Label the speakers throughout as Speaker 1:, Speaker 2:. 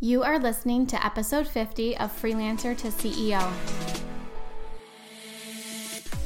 Speaker 1: You are listening to episode 50 of Freelancer to CEO.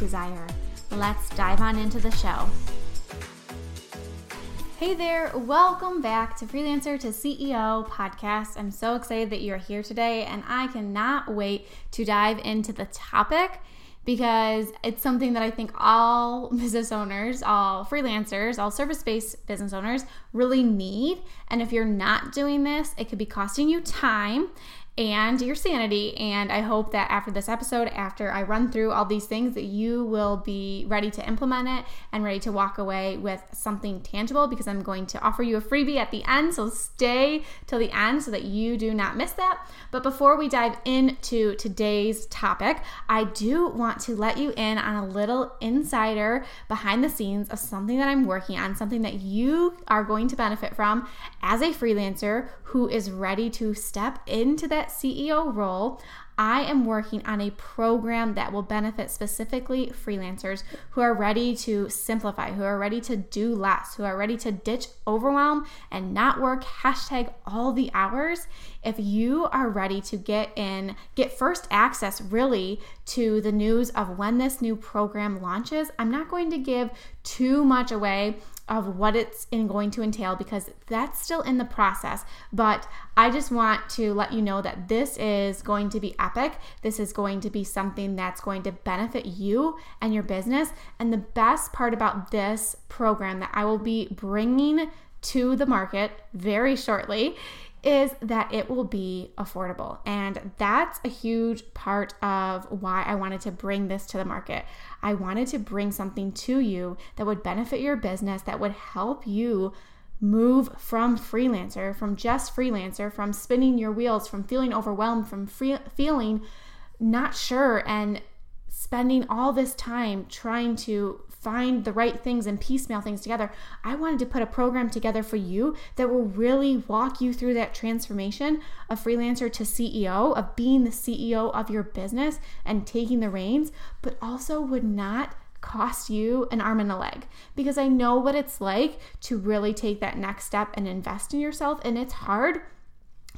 Speaker 1: desire. Let's dive on into the show. Hey there, welcome back to Freelancer to CEO podcast. I'm so excited that you're here today, and I cannot wait to dive into the topic because it's something that I think all business owners, all freelancers, all service based business owners really need. And if you're not doing this, it could be costing you time and your sanity. And I hope that after this episode, after I run through all these things, that you will be ready to implement it and ready to walk away with something tangible because I'm going to offer you a freebie at the end. So stay till the end so that you do not miss that. But before we dive into today's topic, I do want to let you in on a little insider behind the scenes of something that I'm working on, something that you are going to benefit from as a freelancer who is ready to step into that CEO role, I am working on a program that will benefit specifically freelancers who are ready to simplify, who are ready to do less, who are ready to ditch overwhelm and not work hashtag all the hours. If you are ready to get in, get first access really to the news of when this new program launches, I'm not going to give too much away of what it's in going to entail because that's still in the process. But I just want to let you know that this is going to be epic. This is going to be something that's going to benefit you and your business. And the best part about this program that I will be bringing to the market very shortly is that it will be affordable. And that's a huge part of why I wanted to bring this to the market. I wanted to bring something to you that would benefit your business, that would help you move from freelancer, from just freelancer, from spinning your wheels, from feeling overwhelmed, from free, feeling not sure and spending all this time trying to find the right things and piecemeal things together. I wanted to put a program together for you that will really walk you through that transformation of freelancer to CEO, of being the CEO of your business and taking the reins, but also would not cost you an arm and a leg because I know what it's like to really take that next step and invest in yourself. And it's hard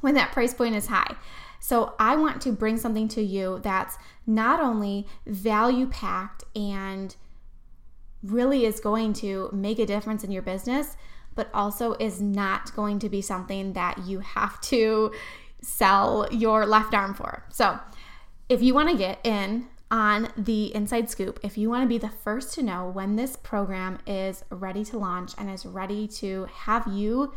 Speaker 1: when that price point is high. So, I want to bring something to you that's not only value packed and really is going to make a difference in your business, but also is not going to be something that you have to sell your left arm for. So, if you want to get in on the inside scoop, if you want to be the first to know when this program is ready to launch and is ready to have you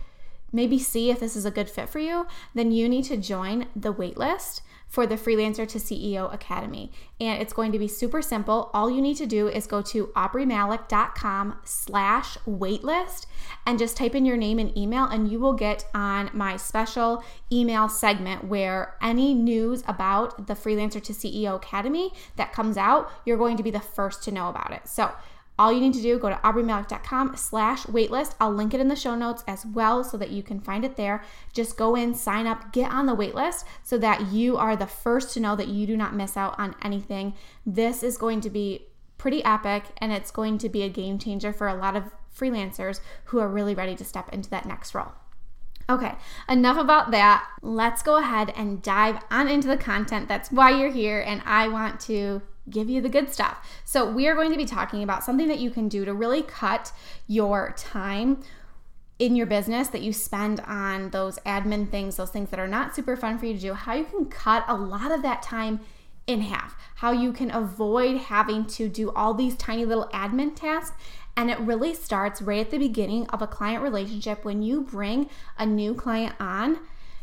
Speaker 1: maybe see if this is a good fit for you, then you need to join the waitlist for the Freelancer to CEO Academy. And it's going to be super simple. All you need to do is go to aubreemalick.com slash waitlist and just type in your name and email and you will get on my special email segment where any news about the Freelancer to CEO Academy that comes out, you're going to be the first to know about it. So all you need to do, go to aubreemalick.com slash waitlist. I'll link it in the show notes as well so that you can find it there. Just go in, sign up, get on the waitlist so that you are the first to know that you do not miss out on anything. This is going to be pretty epic and it's going to be a game changer for a lot of freelancers who are really ready to step into that next role. Okay, enough about that. Let's go ahead and dive on into the content. That's why you're here, and I want to give you the good stuff. So, we are going to be talking about something that you can do to really cut your time in your business that you spend on those admin things, those things that are not super fun for you to do, how you can cut a lot of that time in half, how you can avoid having to do all these tiny little admin tasks. And it really starts right at the beginning of a client relationship when you bring a new client on.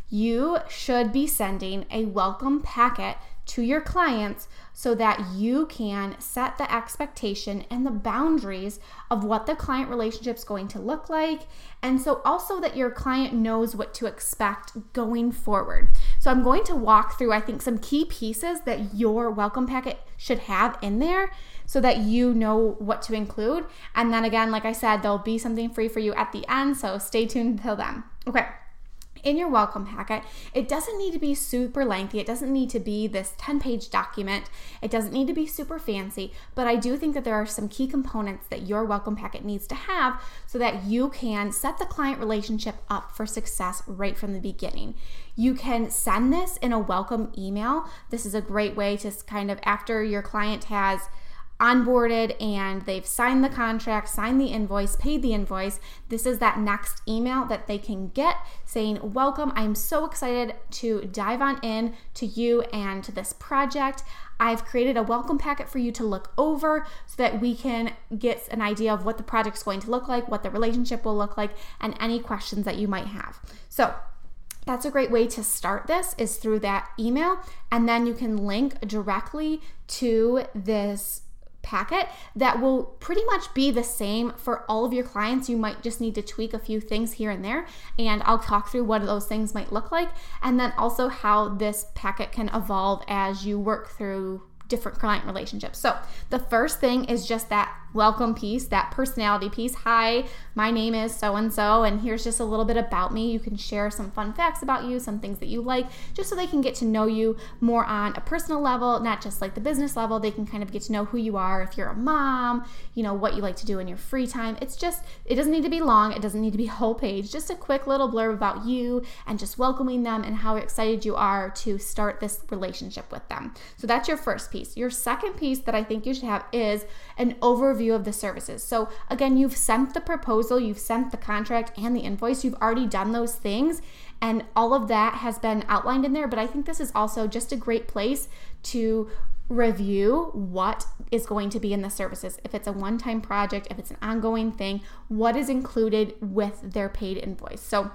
Speaker 1: You should be sending a welcome packet to your clients so that you can set the expectation and the boundaries of what the client relationship is going to look like. And so, also that your client knows what to expect going forward. So, I'm going to walk through, I think, some key pieces that your welcome packet should have in there so that you know what to include. And then, again, like I said, there'll be something free for you at the end. So, stay tuned until then. Okay in your welcome packet. It doesn't need to be super lengthy. It doesn't need to be this 10 page document. It doesn't need to be super fancy, but I do think that there are some key components that your welcome packet needs to have so that you can set the client relationship up for success right from the beginning. You can send this in a welcome email. This is a great way to kind of, after your client has onboarded and they've signed the contract, signed the invoice, paid the invoice, this is that next email that they can get saying, Welcome, I'm so excited to dive on in to you and to this project. I've created a welcome packet for you to look over so that we can get an idea of what the project's going to look like, what the relationship will look like, and any questions that you might have. So, that's a great way to start this is through that email and then you can link directly to this packet that will pretty much be the same for all of your clients. You might just need to tweak a few things here and there, and I'll talk through what those things might look like, and then also how this packet can evolve as you work through different client relationships. So, the first thing is just that welcome piece, that personality piece. Hi, my name is so and so, and here's just a little bit about me. You can share some fun facts about you, some things that you like, just so they can get to know you more on a personal level, not just like the business level. They can kind of get to know who you are if you're a mom, you know, what you like to do in your free time. It's just, it doesn't need to be long, it doesn't need to be whole page, just a quick little blurb about you and just welcoming them and how excited you are to start this relationship with them. So that's your first piece. Your second piece that I think you should have is an overview overview of the services. So, again, you've sent the proposal, you've sent the contract and the invoice, you've already done those things, and all of that has been outlined in there. But I think this is also just a great place to review what is going to be in the services. If it's a one time project, if it's an ongoing thing, what is included with their paid invoice. So,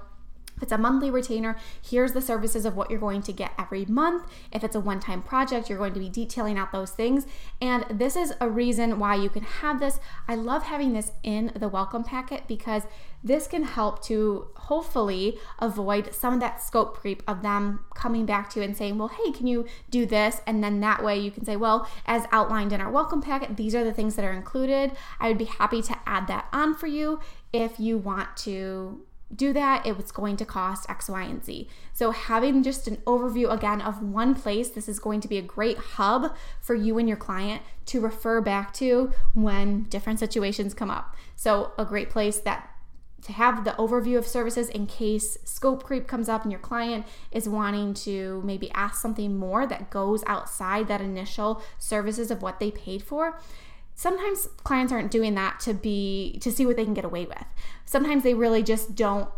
Speaker 1: if it's a monthly retainer, here's the services of what you're going to get every month. If it's a one time project, you're going to be detailing out those things. And this is a reason why you can have this. I love having this in the welcome packet because this can help to hopefully avoid some of that scope creep of them coming back to you and saying, well, hey, can you do this? And then that way you can say, well, as outlined in our welcome packet, these are the things that are included. I would be happy to add that on for you if you want to do that, it was going to cost X, Y, and Z. So, having just an overview again of one place, this is going to be a great hub for you and your client to refer back to when different situations come up. So, a great place that to have the overview of services in case scope creep comes up and your client is wanting to maybe ask something more that goes outside that initial services of what they paid for sometimes clients aren't doing that to be to see what they can get away with. Sometimes they really just don't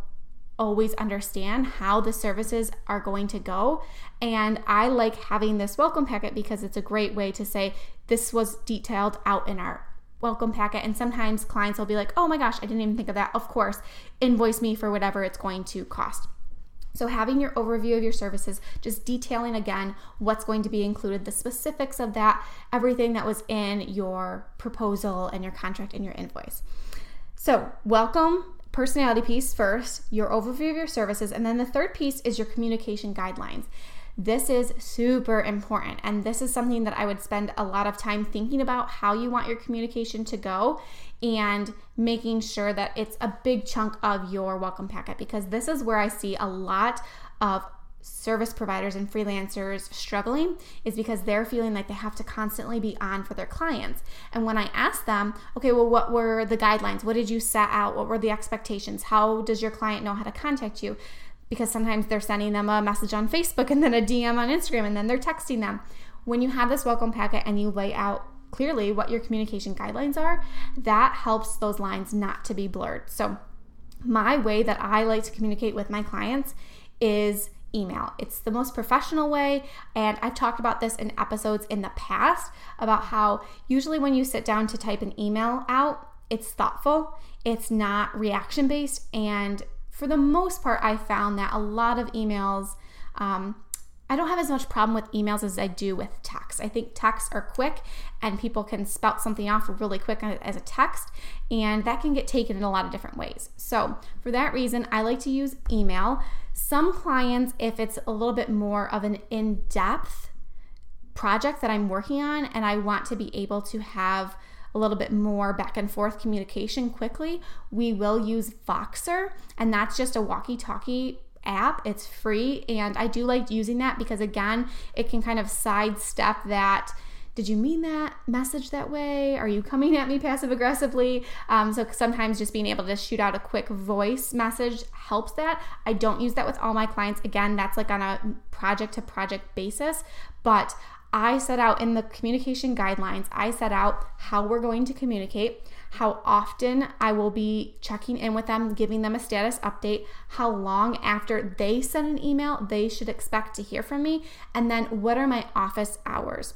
Speaker 1: always understand how the services are going to go. And I like having this welcome packet because it's a great way to say this was detailed out in our welcome packet. And sometimes clients will be like, oh my gosh, I didn't even think of that. Of course, invoice me for whatever it's going to cost. So, having your overview of your services, just detailing again what's going to be included, the specifics of that, everything that was in your proposal and your contract and your invoice. So, welcome personality piece first, your overview of your services, and then the third piece is your communication guidelines. This is super important. And this is something that I would spend a lot of time thinking about how you want your communication to go and making sure that it's a big chunk of your welcome packet because this is where I see a lot of service providers and freelancers struggling is because they're feeling like they have to constantly be on for their clients. And when I ask them, okay, well, what were the guidelines? What did you set out? What were the expectations? How does your client know how to contact you? Because sometimes they're sending them a message on Facebook and then a DM on Instagram and then they're texting them. When you have this welcome packet and you lay out clearly what your communication guidelines are, that helps those lines not to be blurred. So, my way that I like to communicate with my clients is email. It's the most professional way. And I've talked about this in episodes in the past about how usually when you sit down to type an email out, it's thoughtful, it's not reaction based. And for the most part, I found that a lot of emails, um, I don't have as much problem with emails as I do with text. I think texts are quick and people can spout something off really quick as a text, and that can get taken in a lot of different ways. So, for that reason, I like to use email. Some clients, if it's a little bit more of an in depth project that I'm working on and I want to be able to have a little bit more back and forth communication quickly, we will use Voxer, and that's just a walkie talkie app. It's free, and I do like using that because, again, it can kind of sidestep that did you mean that message that way? Are you coming at me passive aggressively? Um, so sometimes just being able to shoot out a quick voice message helps that. I don't use that with all my clients. Again, that's like on a project to project basis, but I set out in the communication guidelines, I set out how we're going to communicate, how often I will be checking in with them, giving them a status update, how long after they send an email they should expect to hear from me, and then what are my office hours.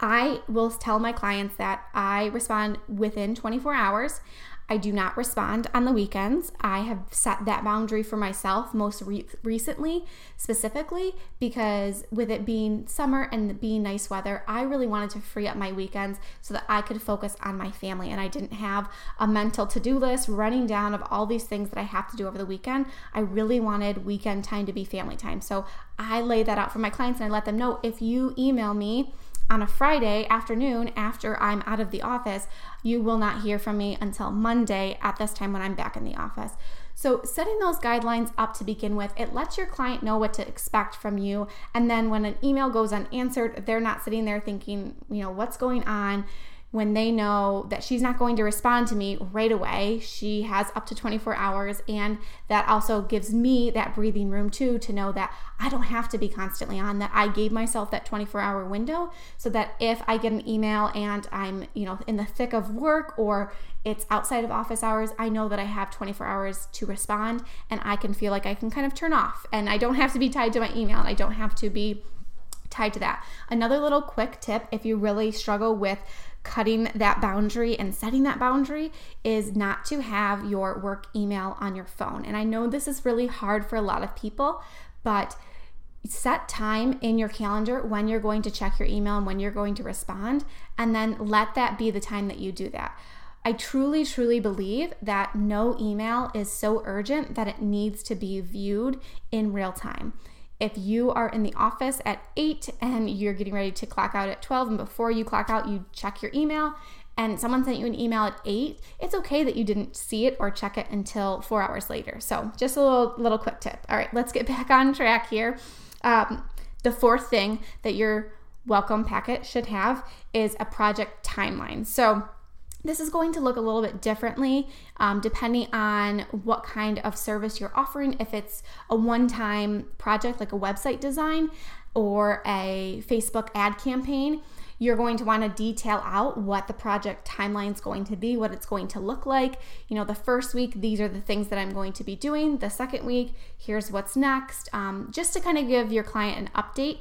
Speaker 1: I will tell my clients that I respond within 24 hours. I do not respond on the weekends. I have set that boundary for myself most re- recently, specifically because with it being summer and being nice weather, I really wanted to free up my weekends so that I could focus on my family and I didn't have a mental to do list running down of all these things that I have to do over the weekend. I really wanted weekend time to be family time. So I lay that out for my clients and I let them know if you email me, on a Friday afternoon after I'm out of the office, you will not hear from me until Monday at this time when I'm back in the office. So, setting those guidelines up to begin with, it lets your client know what to expect from you. And then when an email goes unanswered, they're not sitting there thinking, you know, what's going on when they know that she's not going to respond to me right away. She has up to 24 hours, and that also gives me that breathing room too to know that I don't have to be constantly on, that I gave myself that 24 hour window so that if I get an email and I'm, you know, in the thick of work or it's outside of office hours, I know that I have 24 hours to respond and I can feel like I can kind of turn off and I don't have to be tied to my email and I don't have to be tied to that. Another little quick tip if you really struggle with cutting that boundary and setting that boundary is not to have your work email on your phone. And I know this is really hard for a lot of people, but set time in your calendar when you're going to check your email and when you're going to respond, and then let that be the time that you do that. I truly, truly believe that no email is so urgent that it needs to be viewed in real time. If you are in the office at 8 and you're getting ready to clock out at 12, and before you clock out, you check your email, and someone sent you an email at 8, it's okay that you didn't see it or check it until four hours later. So, just a little, little quick tip. All right, let's get back on track here. Um, the fourth thing that your welcome packet should have is a project timeline. So, this is going to look a little bit differently um, depending on what kind of service you're offering. If it's a one time project like a website design or a Facebook ad campaign, you're going to want to detail out what the project timeline is going to be, what it's going to look like. You know, the first week, these are the things that I'm going to be doing. The second week, here's what's next, um, just to kind of give your client an update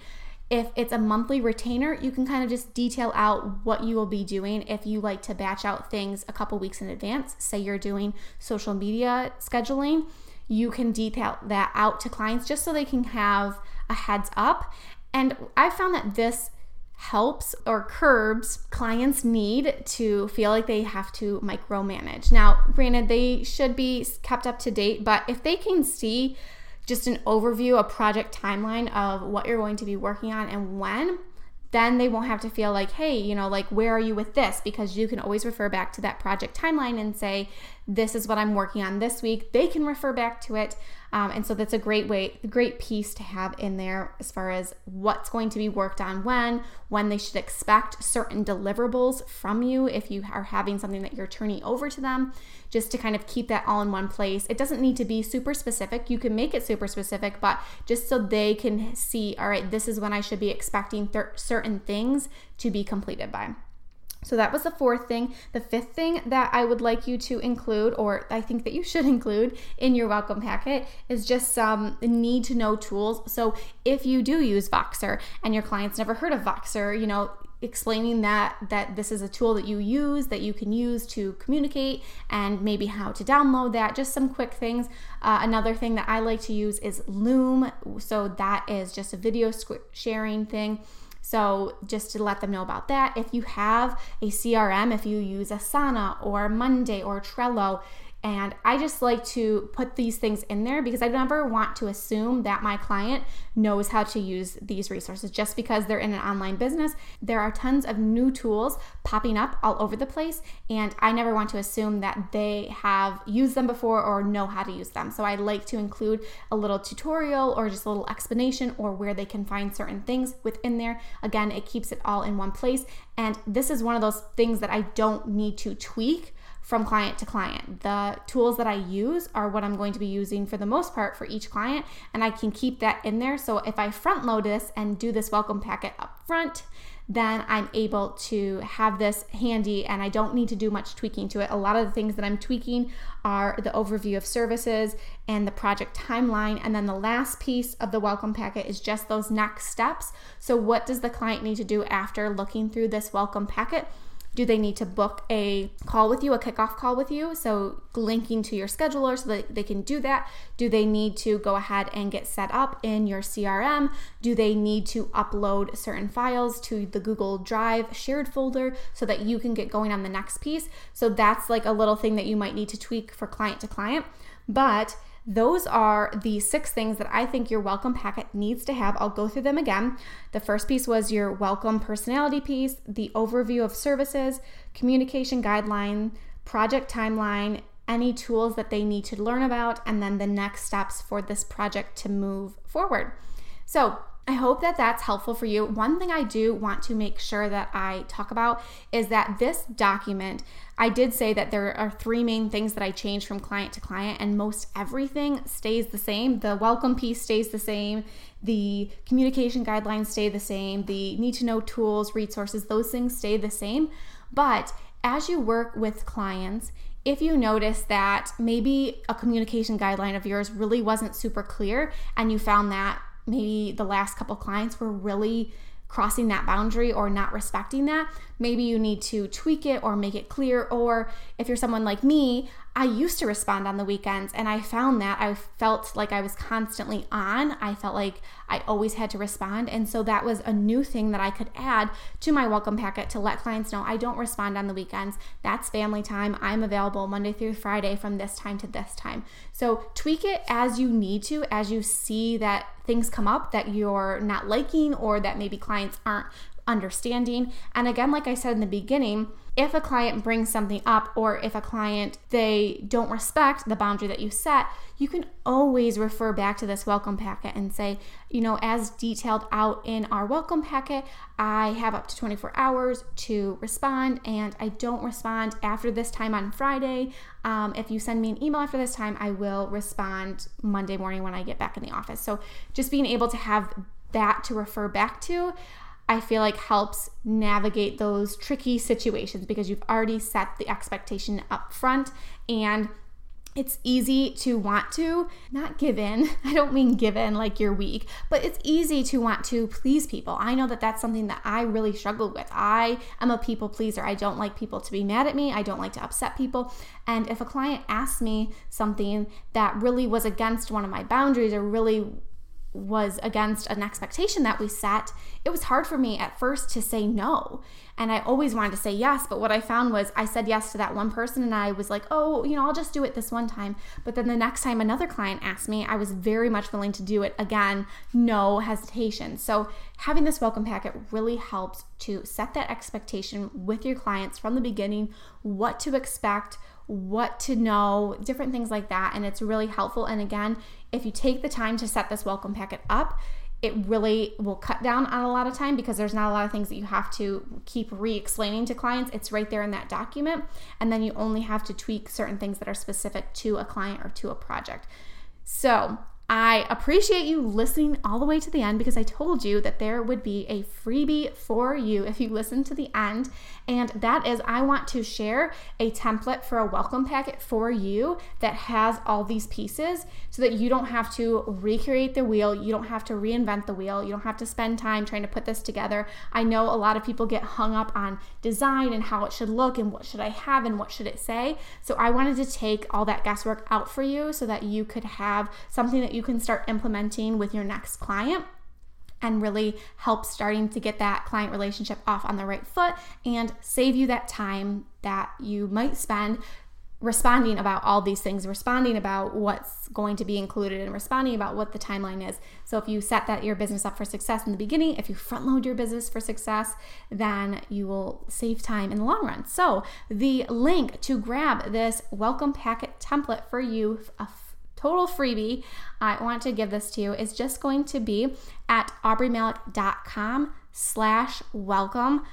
Speaker 1: if it's a monthly retainer, you can kind of just detail out what you will be doing if you like to batch out things a couple weeks in advance. Say you're doing social media scheduling, you can detail that out to clients just so they can have a heads up. And I found that this helps or curbs clients' need to feel like they have to micromanage. Now, granted, they should be kept up to date, but if they can see just an overview, a project timeline of what you're going to be working on and when, then they won't have to feel like, hey, you know, like, where are you with this? Because you can always refer back to that project timeline and say, this is what I'm working on this week. They can refer back to it. Um, and so that's a great way, great piece to have in there as far as what's going to be worked on when, when they should expect certain deliverables from you if you are having something that you're turning over to them, just to kind of keep that all in one place. It doesn't need to be super specific. You can make it super specific, but just so they can see, all right, this is when I should be expecting certain things to be completed by. So that was the fourth thing. The fifth thing that I would like you to include, or I think that you should include in your welcome packet, is just some need to know tools. So if you do use Voxer and your clients never heard of Voxer, you know, explaining that that this is a tool that you use that you can use to communicate and maybe how to download that just some quick things uh, another thing that i like to use is loom so that is just a video sharing thing so, just to let them know about that, if you have a CRM, if you use Asana or Monday or Trello, and I just like to put these things in there because I never want to assume that my client knows how to use these resources just because they're in an online business. There are tons of new tools popping up all over the place, and I never want to assume that they have used them before or know how to use them. So I like to include a little tutorial or just a little explanation or where they can find certain things within there. Again, it keeps it all in one place. And this is one of those things that I don't need to tweak from client to client. The tools that I use are what I'm going to be using for the most part for each client, and I can keep that in there. So if I front load this and do this welcome packet up front, then I'm able to have this handy and I don't need to do much tweaking to it. A lot of the things that I'm tweaking are the overview of services and the project timeline. And then the last piece of the welcome packet is just those next steps. So, what does the client need to do after looking through this welcome packet? Do they need to book a call with you, a kickoff call with you? So, linking to your scheduler so that they can do that. Do they need to go ahead and get set up in your CRM? Do they need to upload certain files to the Google Drive shared folder so that you can get going on the next piece? So, that's like a little thing that you might need to tweak for client to client. But those are the six things that I think your welcome packet needs to have. I'll go through them again. The first piece was your welcome personality piece, the overview of services, communication guideline, project timeline, any tools that they need to learn about, and then the next steps for this project to move forward. So, I hope that that's helpful for you. One thing I do want to make sure that I talk about is that this document, I did say that there are three main things that I change from client to client, and most everything stays the same. The welcome piece stays the same, the communication guidelines stay the same, the need to know tools, resources, those things stay the same. But as you work with clients, if you notice that maybe a communication guideline of yours really wasn't super clear and you found that maybe the last couple clients were really crossing that boundary or not respecting that, maybe you need to tweak it or make it clear. Or if you're someone like me, I used to respond on the weekends and I found that I felt like I was constantly on. I felt like I always had to respond. And so that was a new thing that I could add to my welcome packet to let clients know I don't respond on the weekends. That's family time. I'm available Monday through Friday from this time to this time. So tweak it as you need to, as you see that things come up that you're not liking or that maybe clients aren't understanding. And again, like I said in the beginning, if a client brings something up or if a client they don't respect the boundary that you set you can always refer back to this welcome packet and say you know as detailed out in our welcome packet i have up to 24 hours to respond and i don't respond after this time on friday um, if you send me an email after this time i will respond monday morning when i get back in the office so just being able to have that to refer back to I feel like helps navigate those tricky situations because you've already set the expectation up front and it's easy to want to not give in. I don't mean give in like you're weak, but it's easy to want to please people. I know that that's something that I really struggled with. I am a people pleaser. I don't like people to be mad at me. I don't like to upset people. And if a client asks me something that really was against one of my boundaries or really was against an expectation that we set, it was hard for me at first to say no. And I always wanted to say yes. But what I found was I said yes to that one person and I was like, oh, you know, I'll just do it this one time. But then the next time another client asked me, I was very much willing to do it again, no hesitation. So having this welcome packet really helps to set that expectation with your clients from the beginning, what to expect what to know, different things like that. And it's really helpful. And again, if you take the time to set this welcome packet up, it really will cut down on a lot of time because there's not a lot of things that you have to keep re explaining to clients. It's right there in that document. And then you only have to tweak certain things that are specific to a client or to a project. So, I appreciate you listening all the way to the end because I told you that there would be a freebie for you if you listen to the end. And that is, I want to share a template for a welcome packet for you that has all these pieces so that you don't have to recreate the wheel. You don't have to reinvent the wheel. You don't have to spend time trying to put this together. I know a lot of people get hung up on design and how it should look and what should I have and what should it say. So I wanted to take all that guesswork out for you so that you could have something that you can start implementing with your next client and really help starting to get that client relationship off on the right foot and save you that time that you might spend responding about all these things, responding about what's going to be included, and responding about what the timeline is. So, if you set that your business up for success in the beginning, if you front load your business for success, then you will save time in the long run. So, the link to grab this welcome packet template for you, a total freebie I want to give this to you is just going to be at aubreemalick.com slash welcome.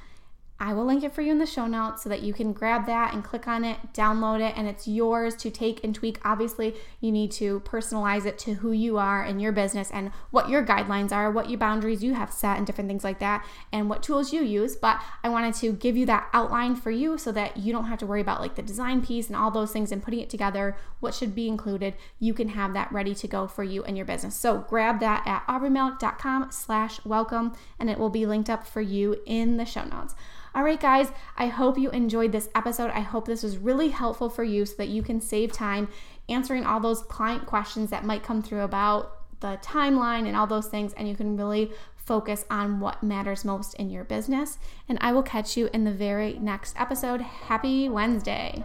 Speaker 1: I will link it for you in the show notes so that you can grab that and click on it, download it, and it's yours to take and tweak. Obviously, you need to personalize it to who you are and your business and what your guidelines are, what your boundaries you have set, and different things like that, and what tools you use. But I wanted to give you that outline for you so that you don't have to worry about like the design piece and all those things and putting it together, what should be included. You can have that ready to go for you and your business. So grab that at aubreemalick.com slash welcome, and it will be linked up for you in the show notes. All right, guys, I hope you enjoyed this episode. I hope this was really helpful for you so that you can save time answering all those client questions that might come through about the timeline and all those things, and you can really focus on what matters most in your business. And I will catch you in the very next episode. Happy Wednesday.